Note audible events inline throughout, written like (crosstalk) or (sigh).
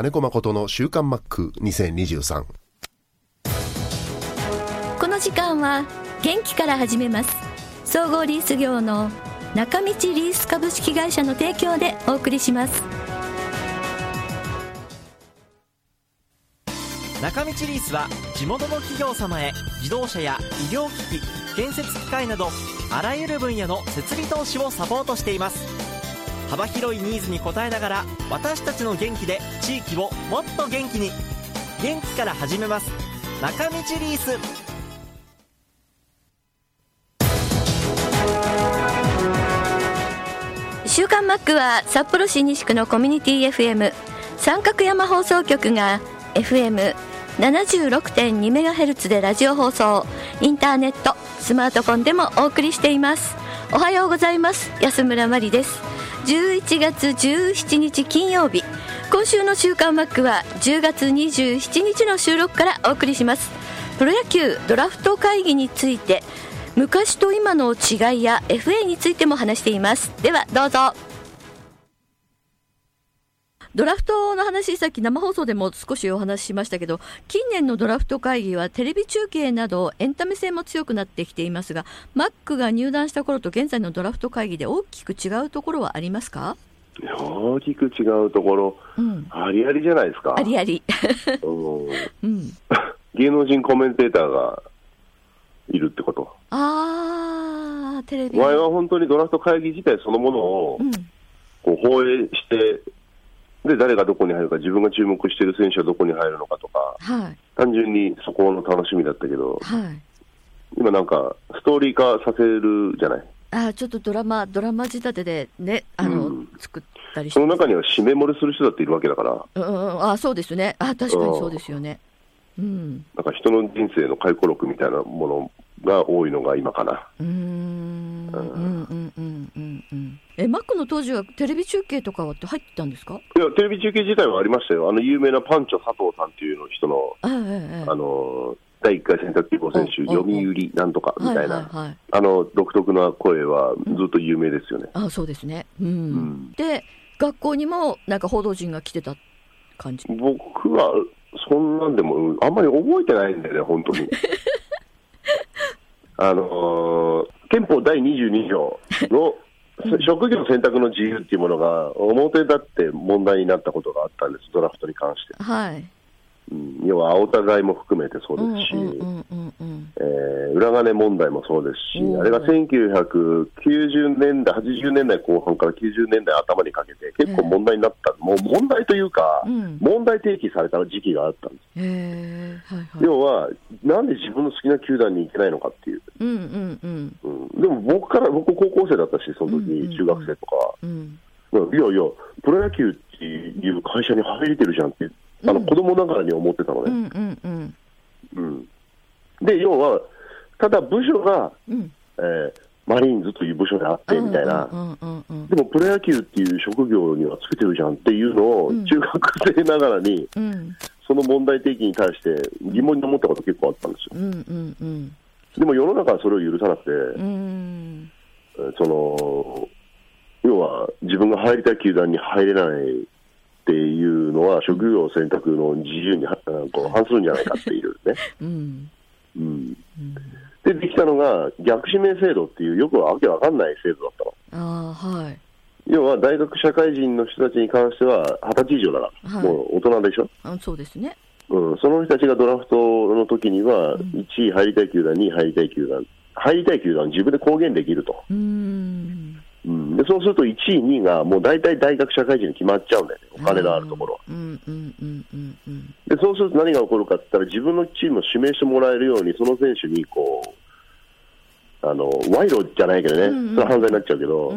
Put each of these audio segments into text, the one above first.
金子誠の週刊マック2023この時間は元気から始めます。総合リース業の中道リース株式会社の提供でお送りします。中道リースは地元の企業様へ自動車や医療機器建設機械などあらゆる分野の設備投資をサポートしています幅広いニーズに応えながら私たちの元気で地域をもっと元気に。元気から始めます。中道リース。週刊マックは札幌市西区のコミュニティ FM 三角山放送局が FM76.2MHz でラジオ放送。インターネットスマートフォンでもお送りしています。おはようございます。安村麻里です。11月17日金曜日。今週の週刊マックは10月27日の収録からお送りします。プロ野球ドラフト会議について昔と今の違いや FA についても話しています。ではどうぞ。ドラフトの話、さっき生放送でも少しお話ししましたけど、近年のドラフト会議はテレビ中継などエンタメ性も強くなってきていますが、マックが入団した頃と現在のドラフト会議で大きく違うところはありますか？大きく違うところ、うん、ありありじゃないですか。ありあり。(laughs) (laughs) 芸能人コメンテーターがいるってこと。あー、テレビ。前は本当にドラフト会議自体そのものをうん、こう放映して、で、誰がどこに入るか、自分が注目している選手はどこに入るのかとか、はい、単純にそこの楽しみだったけど、はい。今なんか、ストーリー化させるじゃない？あーちょっとドラマ、ドラマ仕立てでね、あの、うん作ったりして。その中には締め盛りする人だっているわけだから、うんあーそうですね。あー確かにそうですよね。うん。なんか人の人生の回顧録みたいなものが多いのが今かな。うんうんうんうんうんえマックの当時はテレビ中継とかはって入ってたんですか？いや、テレビ中継自体はありましたよ。あの、有名なパンチョ佐藤さんっていうの人の、あええの、第1回選択希望選手、うん読売なんとかみたいな、あの、独特な声はずっと有名ですよね。あそうですね、うん。ん。で学校にもなんか報道陣が来てた感じ？僕は、そんなんでも、うんあんまり覚えてないんだよね、本当に。(laughs) あのー憲法第22条の職業選択の自由っていうものが表立って問題になったことがあったんです、ドラフトに関して。はいうん要は、青互いも含めてそううんですし、うんうんうんうんえー裏金問題もそうですし、うん。あれが1990年代、80年代後半から90年代頭にかけて、結構問題になった、もう問題というか、うん。問題提起された時期があったんです。へえはいはい。要は、なんで自分の好きな球団に行けないのかっていう、うんうんうん。うん、でも僕から、僕、高校生だったし、そのうんうんうん。時中学生とか。は、うん。いやいや、プロ野球っていう会社に入れてるじゃんって、あのうん。子供ながらに思ってたのね。うんうんうん。うん。で、要は、ただ部署が、うん。えーマリーンズという部署であってみたいな、でもプロ野球っていう職業にはつけてるじゃんっていうのをうん、中学生ながらに、うん。その問題提起に対して疑問に思ったこと結構あったんですよ。うんうんうん。でも世の中はそれを許さなくて、その要は自分が入りたい球団に入れないっていうのは、職業選択の自由にはこう反するんじゃないかっていうね。(laughs) うん。うん、うん。で、できたのが逆指名制度っていう、よくわけわかんない制度だったの。ああはい。要は大学社会人の人たちに関しては、二十歳以上だから、はい。もう大人でしょ、あそうですね。うん、その人たちがドラフトの時には、ん。1位入りたい球団、2位入りたい球団、入りたい球団、自分で公言できると、うーんうん、でそうすると1位、2位がもう大体大学社会人に決まっちゃうんだよね、お金のあるところは。でそうすると何が起こるかって言ったら、自分のチームを指名してもらえるように、その選手にこう、あの賄賂じゃないけどね、うんうんそれは犯罪になっちゃうけど、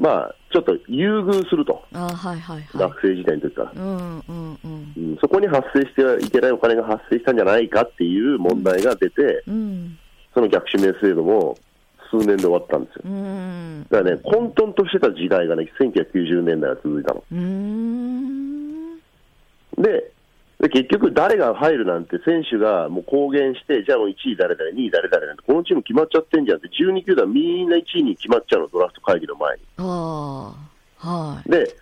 まあ、ちょっと優遇すると、あはいはいはい。学生時代の時から。うんうんうん。うんそこに発生してはいけないお金が発生したんじゃないかっていう問題が出て、うん。その逆指名制度も数年で終わったんですよ。うんだからね、混沌としてた時代がね、1990年代は続いたの。で、で結局、誰が入るなんて選手がもう公言して、じゃあもう1位誰々、2位誰々なんて、このチーム決まっちゃってんじゃんって、12球団みんな1位に決まっちゃうの、ドラフト会議の前に。ああはい。で、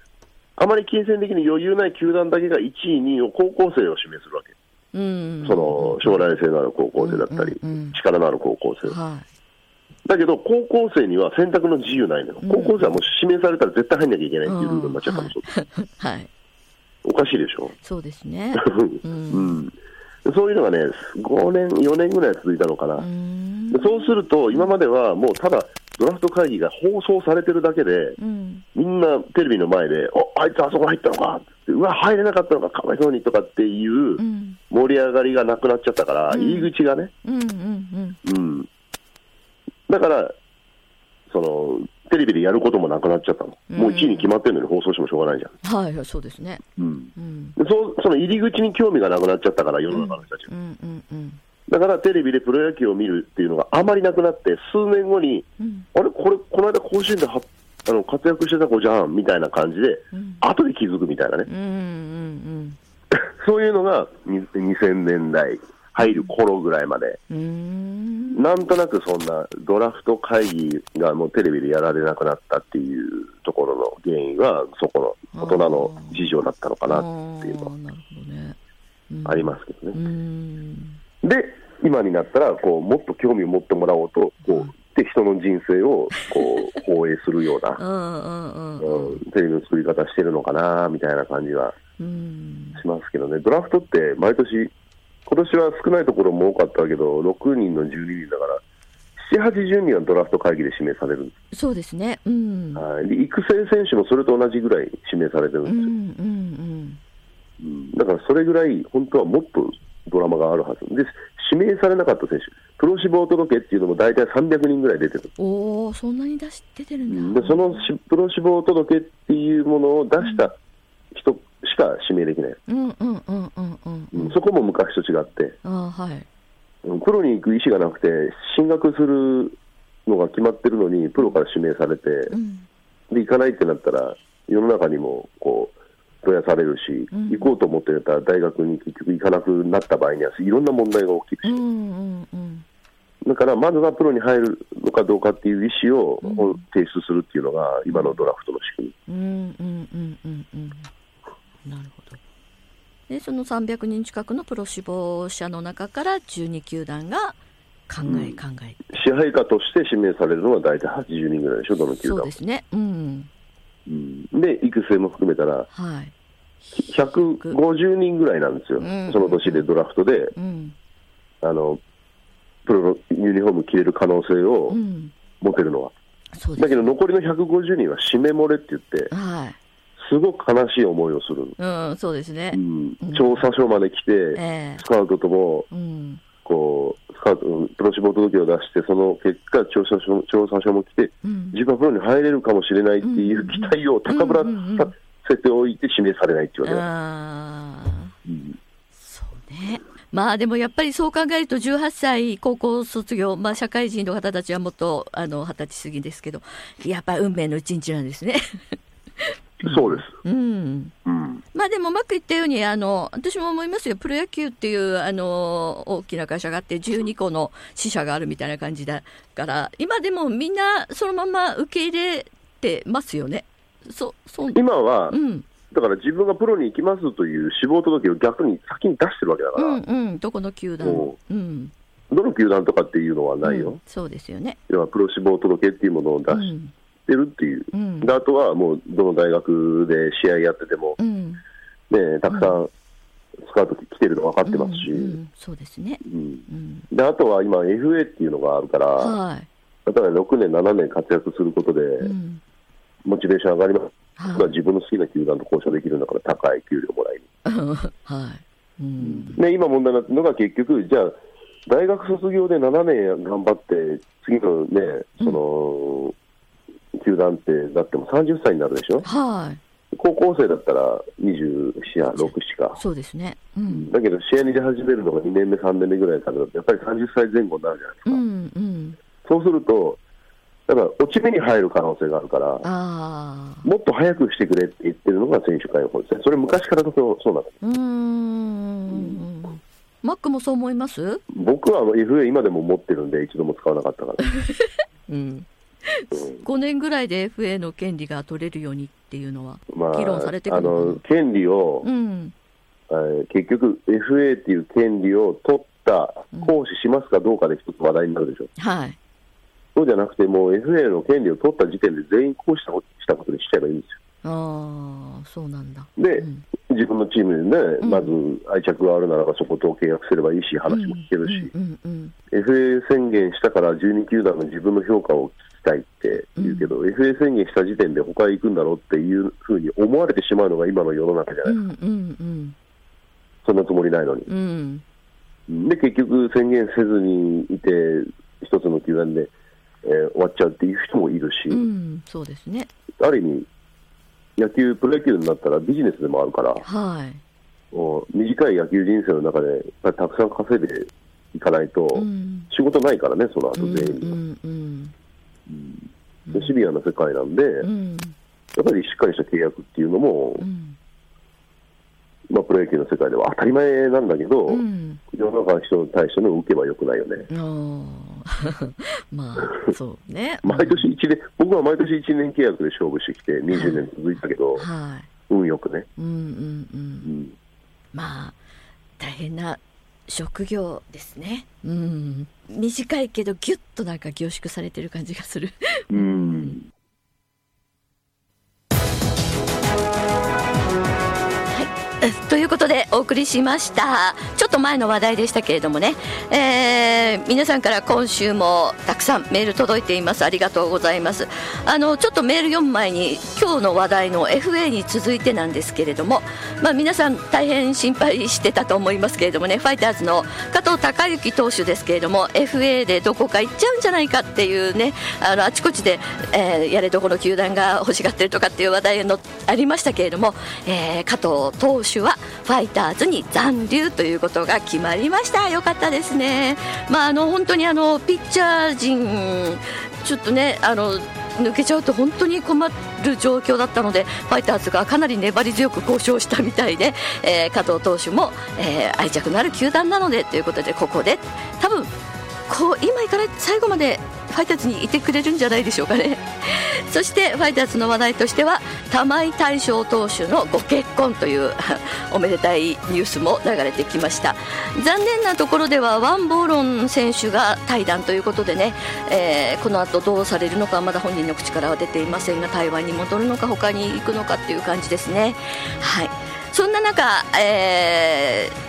あまり金銭的に余裕ない球団だけが1位、2位を高校生を指名するわけ、うん。その将来性のある高校生だったり、うんうんうん。力のある高校生、はだけど高校生には選択の自由ないのよ、高校生はもう指名されたら絶対入んなきゃいけないっていうルールになっちゃったの、そう。いはい。おかしいでしょ。そうですね。う (laughs) うん。ん、そういうのがね、5年、4年ぐらい続いたのかな、うそうすると、今まではもうただ、ドラフト会議が放送されてるだけで、うん。みんなテレビの前で、おあいつあそこ入ったのか。って、うわ、入れなかったのか、かわいそうにとかっていううん。盛り上がりがなくなっちゃったから、うん。入り口がね、うんうんうん、だからその、テレビでやることもなくなっちゃったの、もう1位に決まってるのに放送してもしょうがないじゃん。はいはいそうですね。うん。うん。でそその入り口に興味がなくなっちゃったから、世の中の人たちがうんうんうん。だからテレビでプロ野球を見るっていうのがあまりなくなって、数年後に、うん。あれ、これ、この間甲子園ではあの活躍してた子じゃんみたいな感じで、うん。後で気づくみたいなね、うんうん (laughs) そういうのがに2000年代入る頃ぐらいまで、うんうんなんとなくそんなドラフト会議がもうテレビでやられなくなったっていうところの原因は、そこの大人の事情だったのかなっていうのはありますけどうね。ん。で、今になったらこう、もっと興味を持ってもらおうと、こうで人の人生をこう放映するようなう。んテレビの作り方してるのかなみたいな感じはうん。しますけどね、ドラフトって毎年、今年は少ないところも多かったけど、6人の12人だから、7、80人はドラフト会議で指名されるんでそうですね。うん。す、はい、で育成選手もそれと同じぐらい指名されてるんです。よ、うんうんうん。だからそれぐらい、本当はもっとドラマがあるはず、で指名されなかった選手、プロ志望届っていうのも大体300人ぐらい出てる、うんおおそんなに出し出てるうん。んだでそのしプロ志望届っていうものを出した人しか指名できない。うんうんうんうんうんうん。そこも昔と違って、あーはい。うんプロに行く意思がなくて、進学するのが決まってるのに、プロから指名されて、うん。で行かないってなったら、世の中にもこう、どやされるし、うん。行こうと思ってたら大学に結局行かなくなった場合には、いろんな問題が起きるし、う。んうんうん。だからまずはプロに入るのかどうかっていう意思をうん提出するっていうのが、今のドラフトの仕組み。うんうんうんうんうんなるほど。でその300人近くのプロ志望者の中から12球団が考え考え支配下として指名されるのは大体80人ぐらいでしょ、どの球団も。そうですね。うん。うん。で、育成も含めたら、はい。150人ぐらいなんですよ、うん。その年でドラフトで、うん。あのプロのユニフォーム着れる可能性をうん。持てるのは、だけど残りの150人は締め漏れって言って、はいすごく悲しい思いをする、うんそうですね。うん。うん。調査所まで来て、ええ。スカウトともうん。こうスカウトうんプロ志望届を出して、その結果、調査所調査所も来て、うん。自分はプロに入れるかもしれないっていう期待を高ぶらさせておいて指名されないっていうわけだ、あーうんそうね。まあでもやっぱりそう考えると18歳高校卒業、まあ、社会人の方たちはもっとあの二十歳過ぎですけどやっぱり運命の一日なんですね。そうです。うん。うん。まあでもうまくいったようにあの私も思いますよ。プロ野球っていうあの大きな会社があって12個の支社があるみたいな感じだから今でもみんなそのまま受け入れてますよね。そそう今は、うん。だから自分がプロに行きますという志望届を逆に先に出してるわけだから、うんうん。どこの球団。おうん。どの球団とかっていうのはないよ、うん。そうですよね。要はプロ志望届っていうものを出しうんてるっていう、うんであとはもうどの大学で試合やってても、うんね、たくさんスカウト来てるの分かってますし、うんうんそうですね。うんうんであとは今、FA っていうのがあるから、はい。例えば6年、7年活躍することで、うんモチベーション上がります。はい。自分の好きな球団と交渉できるんだから、高い給料もらえる。(laughs) はい。うん。で今問題になってるのが結局、じゃあ、大学卒業で7年頑張って、次のね、その、球団って、だってもう30歳になるでしょ、はい。高校生だったら24、6、7か。そうですね。うん。だけど、試合に出始めるのが2年目、3年目ぐらいからだと、やっぱり30歳前後になるじゃないですか。うん。うん。そうすると、だから落ち目に入る可能性があるから、ああ。もっと早くしてくれって言ってるのが選手会の方ですね。それ昔からそうそうなの。うーん。マックもそう思います？僕はあの FA 今でも持ってるんで、一度も使わなかったから。(laughs) うん。5年ぐらいで FA の権利が取れるようにっていうのはまあ、議論されてくあるの権利を、うん。えー結局、FA っていう権利を取った、行使しますかどうかで一つ話題になるでしょ。はい。そうじゃなくて、もう FA の権利を取った時点で全員行使したことしたことにしちゃえばいいんですああそうなんだ。よ。で、うん。自分のチームにね、ん。まず愛着があるならばそこと契約すればいいし、話も聞けるし、うんうん FA 宣言したから12球団の自分の評価をたいって言うけど、FA 宣言した時点で他へ行くんだろうっていうふうに思われてしまうのが今の世の中じゃない、うんうんうん。そんなつもりないのに。うん。うんで、結局宣言せずにいて、一つの球団で、えー終わっちゃうっていう人もいるし、うんそうですね。ある意味、野球、プロ野球になったらビジネスでもあるから、はい。もう短い野球人生の中で、たくさん稼いでいかないと、うん。仕事ないからね、その後うん全員が、うんうんでシビアな世界なんで、うんやっぱりしっかりした契約っていうのも、うん。まあ、プロ野球の世界では当たり前なんだけど、うん。世の中の人に対しての受けは良くないよね。(laughs) まあそうね。毎年1年、僕は毎年1年契約で勝負してきて、20年続いたけど、はい。運よくね。うんうんううんん。まあ大変な職業ですね。うん。短いけどギュッとなんか凝縮されてる感じがする。うん。えということでお送りしました。ちょっと前の話題でしたけれどもね、えー皆さんから今週もたくさんメール届いています。ありがとうございます。あのちょっとメール読む前に今日の話題の FA に続いてなんですけれども、まあ、皆さん大変心配してたと思いますけれどもね。ファイターズの加藤隆之投手ですけれども FA でどこか行っちゃうんじゃないかっていうねあのあちこちで、えーやれどこの球団が欲しがってるとかっていう話題のありましたけれども、えー加藤投手はファイターズに残留ということが決まりました。よかったですね、まあ、あの本当にあのピッチャー陣ちょっとねあの抜けちゃうと本当に困る状況だったのでファイターズがかなり粘り強く交渉したみたいで、えー加藤投手も、えー愛着のある球団なのでということでここで多分こう今かない最後までファイターズにいてくれるんじゃないでしょうかね。(laughs) そしてファイターズの話題としては玉井大将投手のご結婚という (laughs) おめでたいニュースも流れてきました。残念なところではワン・ボーロン選手が対談ということでね、えーこの後どうされるのかまだ本人の口からは出ていませんが台湾に戻るのか他に行くのかっていう感じですね。はい。そんな中、えー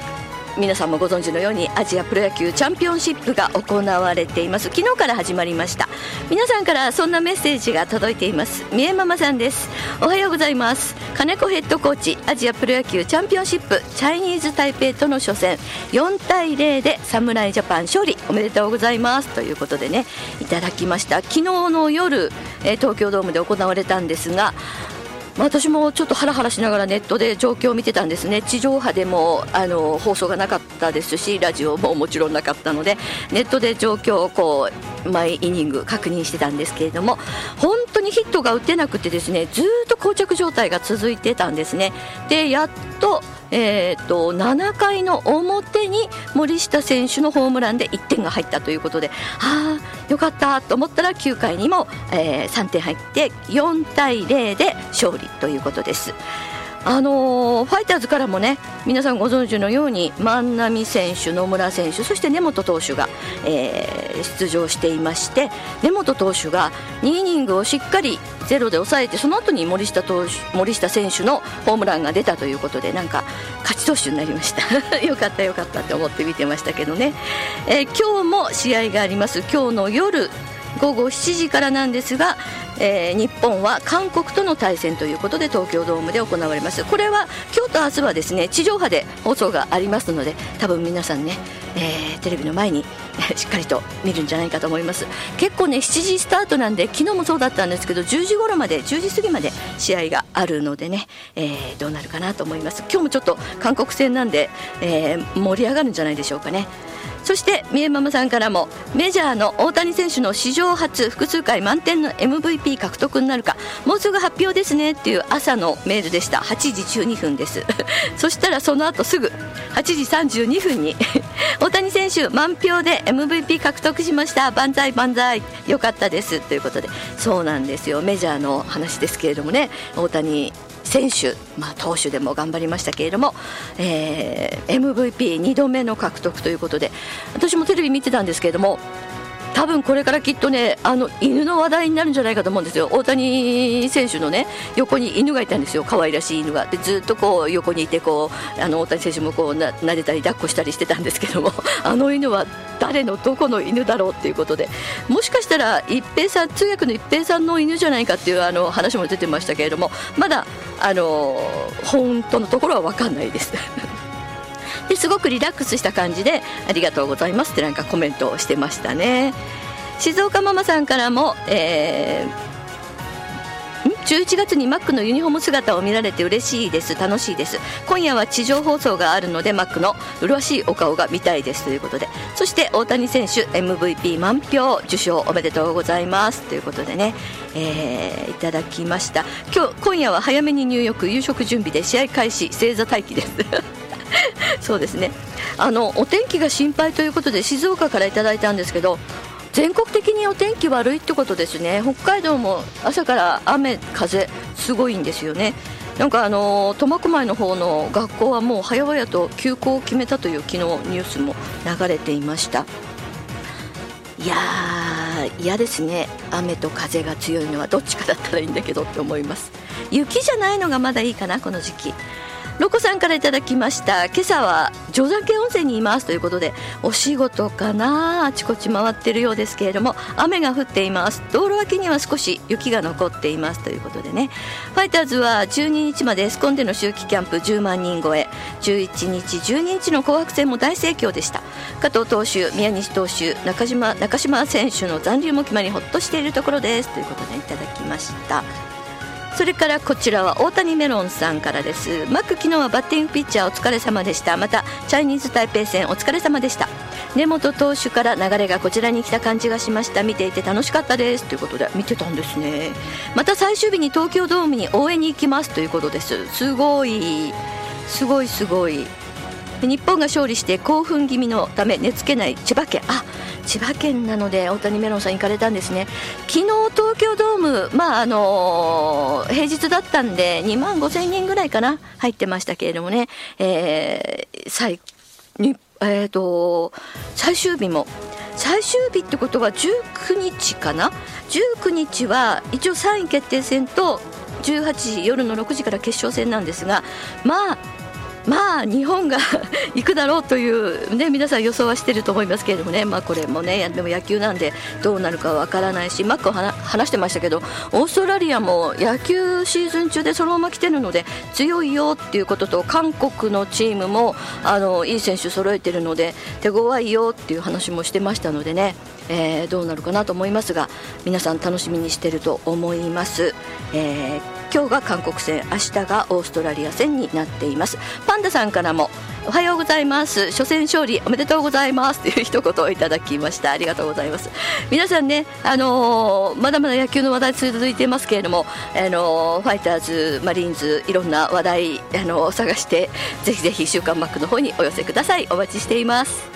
皆さんもご存知のようにアジアプロ野球チャンピオンシップが行われています。昨日から始まりました。皆さんからそんなメッセージが届いています。三重ママさんです。おはようございます。金子ヘッドコーチアジアプロ野球チャンピオンシップチャイニーズ台北との初戦。4対0で侍ジャパン勝利。おめでとうございます。ということでねいただきました。昨日の夜、え東京ドームで行われたんですがまあ私もちょっとハラハラしながらネットで状況を見てたんですね。地上波でもあの放送がなかったですしラジオももちろんなかったのでネットで状況をこう毎イニング確認してたんですけれども本にヒットが打てなくてですねずっと膠着状態が続いてたんですねでやっとえー、と7回の表に森下選手のホームランで1点が入ったということでああよかったと思ったら9回にも、えー3点入って4対0で勝利ということです。あのーファイターズからもね皆さんご存知のように万波選手、野村選手そして根本投手が、えー出場していまして根本投手が2イニングをしっかりゼロで抑えてその後に森下投手森下選手のホームランが出たということでなんか勝ち投手になりました。(laughs) よかったよかったって思って見てましたけどね、えー今日も試合があります。今日の夜午後7時からなんですが、えー日本は韓国との対戦ということで東京ドームで行われます。これは今日と明日はですね地上波で放送がありますので多分皆さんね、えーテレビの前にしっかりと見るんじゃないかと思います。結構ね7時スタートなんで昨日もそうだったんですけど10時頃まで10時過ぎまで試合があるのでね、えーどうなるかなと思います。今日もちょっと韓国戦なんで、えー盛り上がるんじゃないでしょうかね。そして三重ママさんからもメジャーの大谷選手の史上初複数回満点の MVP 獲得になるかもうすぐ発表ですねっていう朝のメールでした。8時12分です。(laughs) そしたらその後すぐ8時32分に (laughs) 大谷選手満票で MVP 獲得しました。万歳万歳。よかったです。ということでそうなんですよ。メジャーの話ですけれどもね大谷選手、まあ、投手でも頑張りましたけれども、えー、MVP2 度目の獲得ということで私もテレビ見てたんですけれども多分これからきっとねあの犬の話題になるんじゃないかと思うんですよ。大谷選手のね横に犬がいたんですよ。可愛らしい犬が。でずっとこう横にいてこうあの大谷選手もこうな撫でたり抱っこしたりしてたんですけども (laughs) あの犬は誰のどこの犬だろうっていうことで。もしかしたら一平さん通訳の一平さんの犬じゃないかっていうあの話も出てましたけれどもまだあの本当のところは分かんないです。(laughs) ですごくリラックスした感じでありがとうございますってなんかコメントをしてましたね。静岡ママさんからも、えー11月にマックのユニフォーム姿を見られて嬉しいです。楽しいです。今夜は地上放送があるのでマックの麗しいお顔が見たいです。ということで。そして大谷選手 MVP 満票受賞おめでとうございます。ということでね、えー、いただきました。今日今夜は早めに入浴夕食準備で試合開始。正座待機です。(laughs) そうですね。あのお天気が心配ということで静岡からいただいたんですけど全国的にお天気悪いってことですね。北海道も朝から雨風すごいんですよね。なんかあの苫小牧の方の学校はもう早々と休校を決めたという昨日ニュースも流れていました。いやー嫌ですね。雨と風が強いのはどっちかだったらいいんだけどって思います。雪じゃないのがまだいいかなこの時期。ロコさんからいただきました。今朝は定山温泉にいますということでお仕事かな？あちこち回ってるようですけれども雨が降っています。道路脇には少し雪が残っていますということでね。ファイターズは12日までエスコンでの秋季キャンプ10万人超え。11日12日の紅白戦も大盛況でした。加藤投手宮西投手中島中島選手の残留も決まりほっとしているところです。ということでいただきました。それからこちらは大谷メロンさんからです。マック昨日はバッティングピッチャーお疲れ様でした。またチャイニーズ台北戦お疲れ様でした。根本投手から流れがこちらに来た感じがしました。見ていて楽しかったです。ということで見てたんですね。また最終日に東京ドームに応援に行きます。ということです。すごいすごいすごい。日本が勝利して興奮気味のため寝つけない千葉県。あ千葉県なので大谷メロンさん行かれたんですね。昨日東京ドームまああのー、平日だったんで2万5千人ぐらいかな入ってましたけれどもね、えー、最にえーと、最終日も。最終日ってことは19日かな？19日は一応3位決定戦と18時夜の6時から決勝戦なんですがまあまあ日本が (laughs) 行くだろうという、ね、皆さん予想はしていると思いますけれどもね、まあ、これもねでも野球なんでどうなるかわからないしマック話してましたけどオーストラリアも野球シーズン中でそのまま来てるので強いよっていうことと韓国のチームもあのいい選手揃えてるので手強いよっていう話もしてましたのでね、えー、どうなるかなと思いますが皆さん楽しみにしてると思います。えー今日が韓国戦明日がオーストラリア戦になっています。パンダさんからもおはようございます。初戦勝利おめでとうございます。という一言をいただきました。ありがとうございます。皆さんねあのー、まだまだ野球の話題続いていますけれどもあのー、ファイターズマリーンズいろんな話題あのー、探してぜひぜひ週刊マックの方にお寄せください。お待ちしています。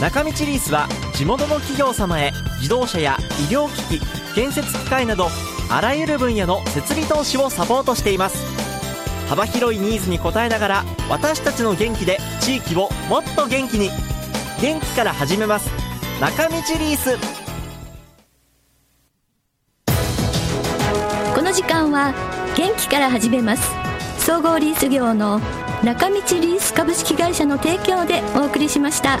中道リースは地元の企業様へ自動車や医療機器建設機械などあらゆる分野の設備投資をサポートしています。幅広いニーズに応えながら私たちの元気で地域をもっと元気に。元気から始めます。中道リース。この時間は元気から始めます。総合リース業の中道リース株式会社の提供でお送りしました。